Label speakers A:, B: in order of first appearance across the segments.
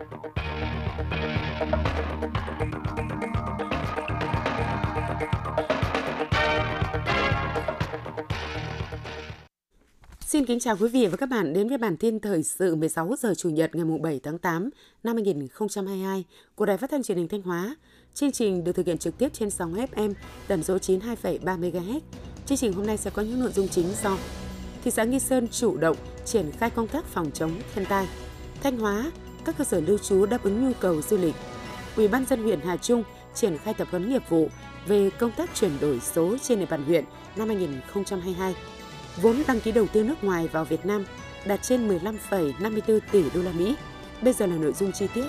A: Xin kính chào quý vị và các bạn đến với bản tin thời sự 16 giờ Chủ nhật ngày 7 tháng 8 năm 2022 của Đài Phát thanh Truyền hình Thanh Hóa. Chương trình được thực hiện trực tiếp trên sóng FM tần số 92,3 MHz. Chương trình hôm nay sẽ có những nội dung chính do thị xã Nghi Sơn chủ động triển khai công tác phòng chống thiên tai. Thanh Hóa, các cơ sở lưu trú đáp ứng nhu cầu du lịch. Ủy ban dân huyện Hà Trung triển khai tập huấn nghiệp vụ về công tác chuyển đổi số trên địa bàn huyện năm 2022 vốn đăng ký đầu tư nước ngoài vào Việt Nam đạt trên 15,54 tỷ đô la Mỹ. Bây giờ là nội dung chi tiết.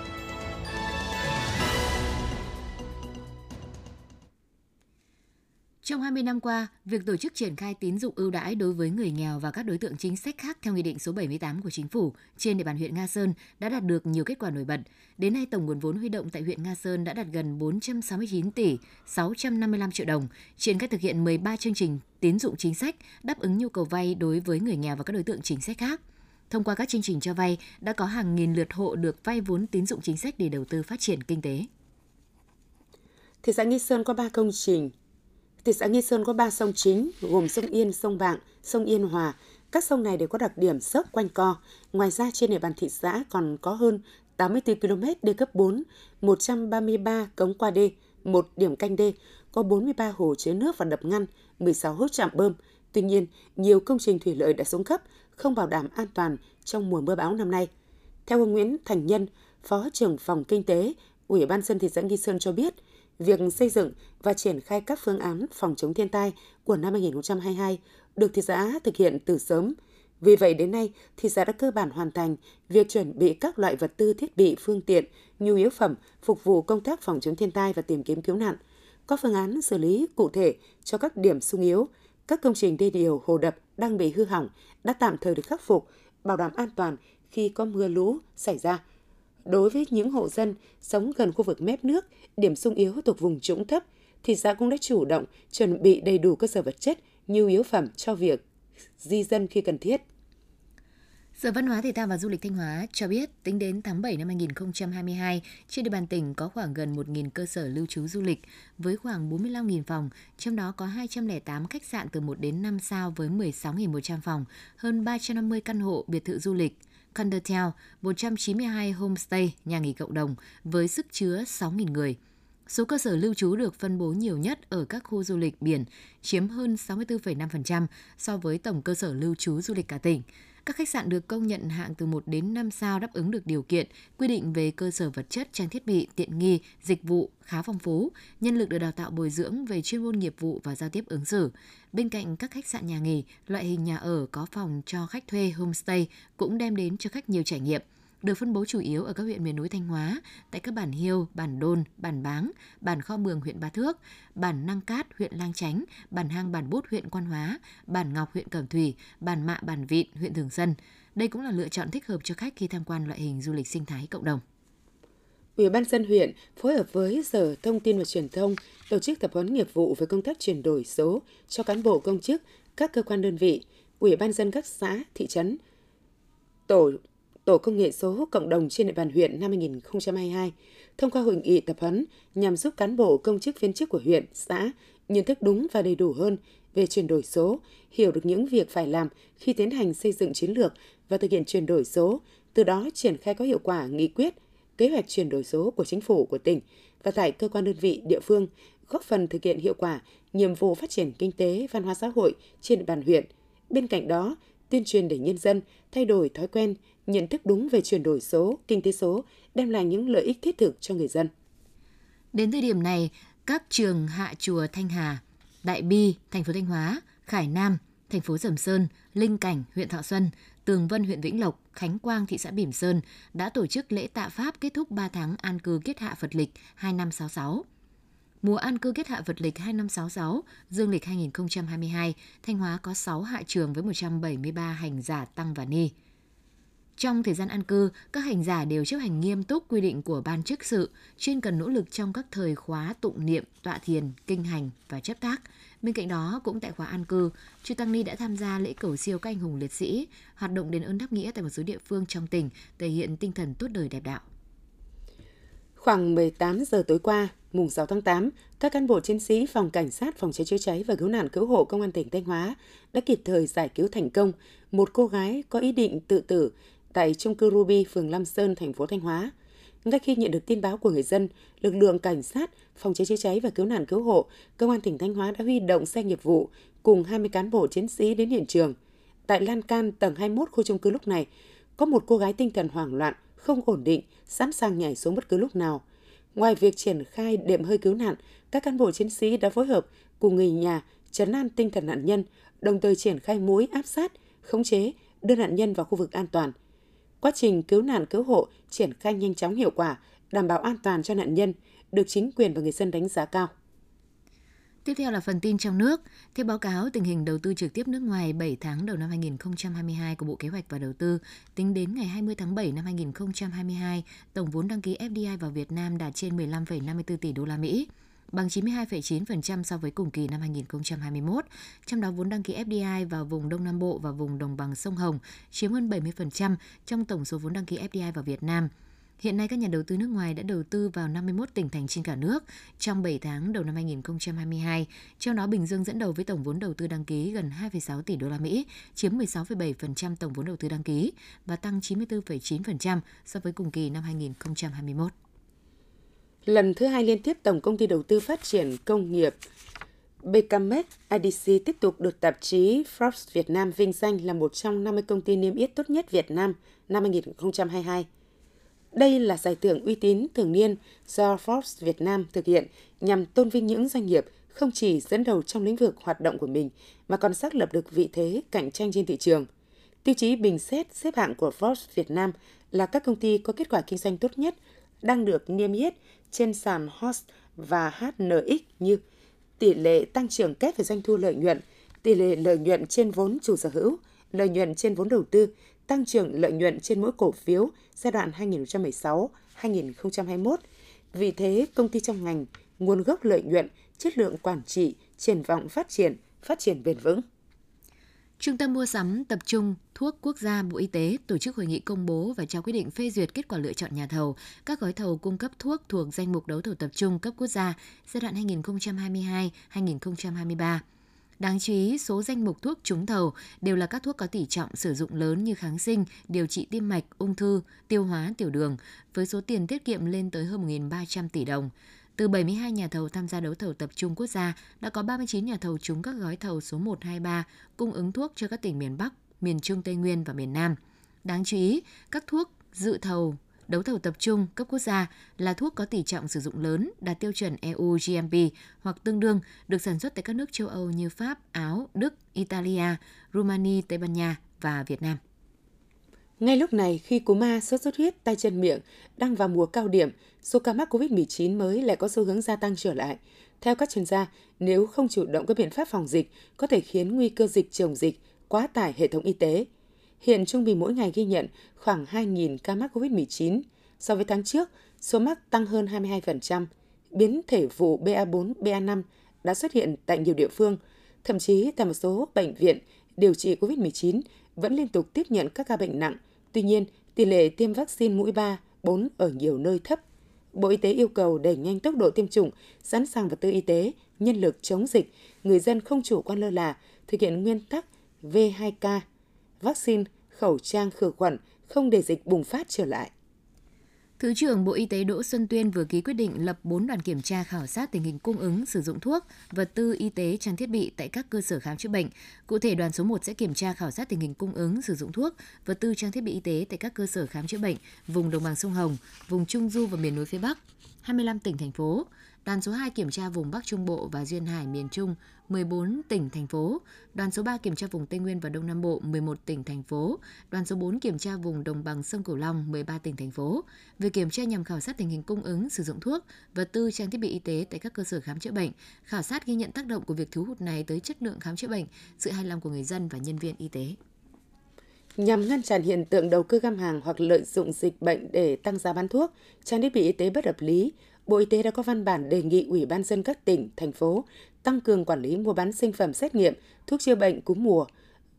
B: Trong 20 năm qua, việc tổ chức triển khai tín dụng ưu đãi đối với người nghèo và các đối tượng chính sách khác theo Nghị định số 78 của Chính phủ trên địa bàn huyện Nga Sơn đã đạt được nhiều kết quả nổi bật. Đến nay, tổng nguồn vốn huy động tại huyện Nga Sơn đã đạt gần 469 tỷ 655 triệu đồng, triển khai thực hiện 13 chương trình tín dụng chính sách đáp ứng nhu cầu vay đối với người nghèo và các đối tượng chính sách khác. Thông qua các chương trình cho vay, đã có hàng nghìn lượt hộ được vay vốn tín dụng chính sách để đầu tư phát triển kinh tế.
A: Thị xã Nghi Sơn có 3 công trình Thị xã Nghi Sơn có 3 sông chính gồm sông Yên, sông Vạng, sông Yên Hòa. Các sông này đều có đặc điểm sớp quanh co. Ngoài ra trên địa bàn thị xã còn có hơn 84 km đê cấp 4, 133 cống qua đê, một điểm canh đê, có 43 hồ chứa nước và đập ngăn, 16 hốt trạm bơm. Tuy nhiên, nhiều công trình thủy lợi đã xuống cấp, không bảo đảm an toàn trong mùa mưa bão năm nay. Theo ông Nguyễn Thành Nhân, Phó trưởng phòng Kinh tế, Ủy ban dân thị xã Nghi Sơn cho biết, việc xây dựng và triển khai các phương án phòng chống thiên tai của năm 2022 được thị xã thực hiện từ sớm. Vì vậy đến nay, thị xã đã cơ bản hoàn thành việc chuẩn bị các loại vật tư thiết bị, phương tiện, nhu yếu phẩm phục vụ công tác phòng chống thiên tai và tìm kiếm cứu nạn. Có phương án xử lý cụ thể cho các điểm sung yếu, các công trình đê điều, hồ đập đang bị hư hỏng đã tạm thời được khắc phục, bảo đảm an toàn khi có mưa lũ xảy ra Đối với những hộ dân sống gần khu vực mép nước, điểm sung yếu thuộc vùng trũng thấp, thị xã cũng đã chủ động chuẩn bị đầy đủ cơ sở vật chất, nhu yếu phẩm cho việc di dân khi cần thiết.
B: Sở Văn hóa Thể thao và Du lịch Thanh Hóa cho biết tính đến tháng 7 năm 2022, trên địa bàn tỉnh có khoảng gần 1.000 cơ sở lưu trú du lịch với khoảng 45.000 phòng, trong đó có 208 khách sạn từ 1 đến 5 sao với 16.100 phòng, hơn 350 căn hộ biệt thự du lịch – Condotel, 192 homestay, nhà nghỉ cộng đồng với sức chứa 6.000 người. Số cơ sở lưu trú được phân bố nhiều nhất ở các khu du lịch biển, chiếm hơn 64,5% so với tổng cơ sở lưu trú du lịch cả tỉnh. Các khách sạn được công nhận hạng từ 1 đến 5 sao đáp ứng được điều kiện, quy định về cơ sở vật chất, trang thiết bị, tiện nghi, dịch vụ khá phong phú, nhân lực được đào tạo bồi dưỡng về chuyên môn nghiệp vụ và giao tiếp ứng xử. Bên cạnh các khách sạn nhà nghỉ, loại hình nhà ở có phòng cho khách thuê homestay cũng đem đến cho khách nhiều trải nghiệm – được phân bố chủ yếu ở các huyện miền núi Thanh Hóa, tại các bản Hiêu, bản Đôn, bản Báng, bản Kho Mường huyện Ba Thước, bản Năng Cát huyện Lang Chánh, bản Hang bản Bút huyện Quan Hóa, bản Ngọc huyện Cẩm Thủy, bản Mạ bản Vịn huyện Thường Dân. Đây cũng là lựa chọn thích hợp cho khách khi tham quan loại hình du lịch sinh thái cộng đồng.
A: Ủy ban dân huyện phối hợp với Sở Thông tin và Truyền thông tổ chức tập huấn nghiệp vụ về công tác chuyển đổi số cho cán bộ công chức, các cơ quan đơn vị, Ủy ban dân các xã, thị trấn, tổ Tổ công nghệ số cộng đồng trên địa bàn huyện năm 2022 thông qua hội nghị tập huấn nhằm giúp cán bộ công chức viên chức của huyện, xã nhận thức đúng và đầy đủ hơn về chuyển đổi số, hiểu được những việc phải làm khi tiến hành xây dựng chiến lược và thực hiện chuyển đổi số, từ đó triển khai có hiệu quả nghị quyết, kế hoạch chuyển đổi số của chính phủ của tỉnh và tại cơ quan đơn vị địa phương, góp phần thực hiện hiệu quả nhiệm vụ phát triển kinh tế, văn hóa xã hội trên địa bàn huyện. Bên cạnh đó, tuyên truyền để nhân dân thay đổi thói quen, nhận thức đúng về chuyển đổi số, kinh tế số, đem lại những lợi ích thiết thực cho người dân.
B: Đến thời điểm này, các trường Hạ Chùa Thanh Hà, Đại Bi, thành phố Thanh Hóa, Khải Nam, thành phố Sầm Sơn, Linh Cảnh, huyện Thọ Xuân, Tường Vân, huyện Vĩnh Lộc, Khánh Quang, thị xã Bỉm Sơn đã tổ chức lễ tạ Pháp kết thúc 3 tháng an cư kết hạ Phật lịch 2566. Mùa an cư kết hạ Phật lịch 2566, dương lịch 2022, Thanh Hóa có 6 hạ trường với 173 hành giả tăng và ni. Trong thời gian an cư, các hành giả đều chấp hành nghiêm túc quy định của ban chức sự, chuyên cần nỗ lực trong các thời khóa tụng niệm, tọa thiền, kinh hành và chấp tác. Bên cạnh đó, cũng tại khóa an cư, Chư Tăng Ni đã tham gia lễ cầu siêu các anh hùng liệt sĩ, hoạt động đền ơn đáp nghĩa tại một số địa phương trong tỉnh, thể hiện tinh thần tốt đời đẹp đạo.
A: Khoảng 18 giờ tối qua, mùng 6 tháng 8, các cán bộ chiến sĩ phòng cảnh sát phòng cháy chữa cháy và cứu nạn cứu hộ công an tỉnh Thanh Hóa đã kịp thời giải cứu thành công một cô gái có ý định tự tử tại trung cư Ruby, phường Lam Sơn, thành phố Thanh Hóa. Ngay khi nhận được tin báo của người dân, lực lượng cảnh sát, phòng cháy chữa cháy và cứu nạn cứu hộ, công an tỉnh Thanh Hóa đã huy động xe nghiệp vụ cùng 20 cán bộ chiến sĩ đến hiện trường. Tại lan can tầng 21 khu chung cư lúc này, có một cô gái tinh thần hoảng loạn, không ổn định, sẵn sàng nhảy xuống bất cứ lúc nào. Ngoài việc triển khai đệm hơi cứu nạn, các cán bộ chiến sĩ đã phối hợp cùng người nhà trấn an tinh thần nạn nhân, đồng thời triển khai mũi áp sát, khống chế, đưa nạn nhân vào khu vực an toàn. Quá trình cứu nạn cứu hộ triển khai nhanh chóng hiệu quả, đảm bảo an toàn cho nạn nhân, được chính quyền và người dân đánh giá cao.
B: Tiếp theo là phần tin trong nước. Theo báo cáo tình hình đầu tư trực tiếp nước ngoài 7 tháng đầu năm 2022 của Bộ Kế hoạch và Đầu tư, tính đến ngày 20 tháng 7 năm 2022, tổng vốn đăng ký FDI vào Việt Nam đạt trên 15,54 tỷ đô la Mỹ, bằng 92,9% so với cùng kỳ năm 2021. Trong đó vốn đăng ký FDI vào vùng Đông Nam Bộ và vùng đồng bằng sông Hồng chiếm hơn 70% trong tổng số vốn đăng ký FDI vào Việt Nam. Hiện nay các nhà đầu tư nước ngoài đã đầu tư vào 51 tỉnh thành trên cả nước trong 7 tháng đầu năm 2022, trong đó Bình Dương dẫn đầu với tổng vốn đầu tư đăng ký gần 2,6 tỷ đô la Mỹ, chiếm 16,7% tổng vốn đầu tư đăng ký và tăng 94,9% so với cùng kỳ năm 2021.
A: Lần thứ hai liên tiếp Tổng Công ty Đầu tư Phát triển Công nghiệp BKMX IDC tiếp tục được tạp chí Forbes Việt Nam vinh danh là một trong 50 công ty niêm yết tốt nhất Việt Nam năm 2022. Đây là giải thưởng uy tín, thường niên do Forbes Việt Nam thực hiện nhằm tôn vinh những doanh nghiệp không chỉ dẫn đầu trong lĩnh vực hoạt động của mình mà còn xác lập được vị thế cạnh tranh trên thị trường. Tiêu chí bình xét xếp hạng của Forbes Việt Nam là các công ty có kết quả kinh doanh tốt nhất đang được niêm yết trên sàn HOSE và HNX như tỷ lệ tăng trưởng kép về doanh thu lợi nhuận, tỷ lệ lợi nhuận trên vốn chủ sở hữu, lợi nhuận trên vốn đầu tư, tăng trưởng lợi nhuận trên mỗi cổ phiếu giai đoạn 2016-2021, Vì thế công ty trong ngành, nguồn gốc lợi nhuận, chất lượng quản trị, triển vọng phát triển, phát triển bền vững.
B: Trung tâm mua sắm tập trung thuốc quốc gia Bộ Y tế tổ chức hội nghị công bố và trao quyết định phê duyệt kết quả lựa chọn nhà thầu các gói thầu cung cấp thuốc thuộc danh mục đấu thầu tập trung cấp quốc gia giai đoạn 2022-2023. Đáng chú ý, số danh mục thuốc trúng thầu đều là các thuốc có tỷ trọng sử dụng lớn như kháng sinh, điều trị tim mạch, ung thư, tiêu hóa, tiểu đường, với số tiền tiết kiệm lên tới hơn 1.300 tỷ đồng. Từ 72 nhà thầu tham gia đấu thầu tập trung quốc gia, đã có 39 nhà thầu trúng các gói thầu số 1, 2, 3 cung ứng thuốc cho các tỉnh miền Bắc, miền Trung Tây Nguyên và miền Nam. Đáng chú ý, các thuốc dự thầu đấu thầu tập trung cấp quốc gia là thuốc có tỷ trọng sử dụng lớn đạt tiêu chuẩn EU GMP hoặc tương đương được sản xuất tại các nước châu Âu như Pháp, Áo, Đức, Italia, Romania, Tây Ban Nha và Việt Nam.
A: Ngay lúc này, khi cúm ma sốt xuất huyết, tay chân miệng đang vào mùa cao điểm, số ca mắc COVID-19 mới lại có xu hướng gia tăng trở lại. Theo các chuyên gia, nếu không chủ động các biện pháp phòng dịch, có thể khiến nguy cơ dịch chồng dịch, quá tải hệ thống y tế. Hiện trung bình mỗi ngày ghi nhận khoảng 2.000 ca mắc COVID-19. So với tháng trước, số mắc tăng hơn 22%. Biến thể vụ BA4, BA5 đã xuất hiện tại nhiều địa phương. Thậm chí tại một số bệnh viện điều trị COVID-19 vẫn liên tục tiếp nhận các ca bệnh nặng. Tuy nhiên, tỷ lệ tiêm vaccine mũi 3, 4 ở nhiều nơi thấp. Bộ Y tế yêu cầu đẩy nhanh tốc độ tiêm chủng, sẵn sàng vật tư y tế, nhân lực chống dịch, người dân không chủ quan lơ là, thực hiện nguyên tắc V2K, vaccine, khẩu trang khử khuẩn, không để dịch bùng phát trở lại.
B: Thứ trưởng Bộ Y tế Đỗ Xuân Tuyên vừa ký quyết định lập 4 đoàn kiểm tra khảo sát tình hình cung ứng sử dụng thuốc, vật tư y tế trang thiết bị tại các cơ sở khám chữa bệnh. Cụ thể đoàn số 1 sẽ kiểm tra khảo sát tình hình cung ứng sử dụng thuốc, vật tư trang thiết bị y tế tại các cơ sở khám chữa bệnh vùng đồng bằng sông Hồng, vùng Trung du và miền núi phía Bắc, 25 tỉnh thành phố. Đoàn số 2 kiểm tra vùng Bắc Trung Bộ và Duyên Hải miền Trung, 14 tỉnh thành phố. Đoàn số 3 kiểm tra vùng Tây Nguyên và Đông Nam Bộ, 11 tỉnh thành phố. Đoàn số 4 kiểm tra vùng đồng bằng sông Cửu Long, 13 tỉnh thành phố. Việc kiểm tra nhằm khảo sát tình hình cung ứng, sử dụng thuốc, vật tư trang thiết bị y tế tại các cơ sở khám chữa bệnh, khảo sát ghi nhận tác động của việc thiếu hụt này tới chất lượng khám chữa bệnh, sự hài lòng của người dân và nhân viên y tế
A: nhằm ngăn chặn hiện tượng đầu cơ găm hàng hoặc lợi dụng dịch bệnh để tăng giá bán thuốc, trang thiết bị y tế bất hợp lý, Bộ Y tế đã có văn bản đề nghị Ủy ban dân các tỉnh, thành phố tăng cường quản lý mua bán sinh phẩm xét nghiệm, thuốc chữa bệnh cúm mùa,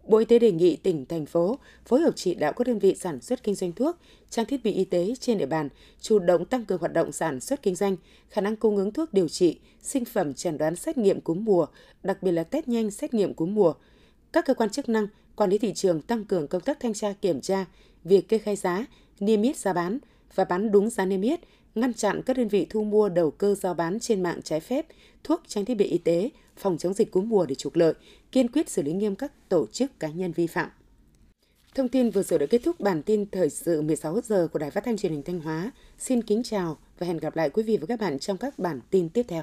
A: Bộ Y tế đề nghị tỉnh, thành phố phối hợp chỉ đạo các đơn vị sản xuất kinh doanh thuốc, trang thiết bị y tế trên địa bàn chủ động tăng cường hoạt động sản xuất kinh doanh, khả năng cung ứng thuốc điều trị, sinh phẩm chẩn đoán xét nghiệm cúm mùa, đặc biệt là test nhanh xét nghiệm cúm mùa. Các cơ quan chức năng, quản lý thị trường tăng cường công tác thanh tra kiểm tra, việc kê khai giá, niêm yết giá bán và bán đúng giá niêm yết, ngăn chặn các đơn vị thu mua đầu cơ giao bán trên mạng trái phép thuốc trang thiết bị y tế, phòng chống dịch cúm mùa để trục lợi, kiên quyết xử lý nghiêm các tổ chức cá nhân vi phạm. Thông tin vừa rồi đã kết thúc bản tin thời sự 16 giờ của Đài Phát thanh Truyền hình Thanh Hóa. Xin kính chào và hẹn gặp lại quý vị và các bạn trong các bản tin tiếp theo.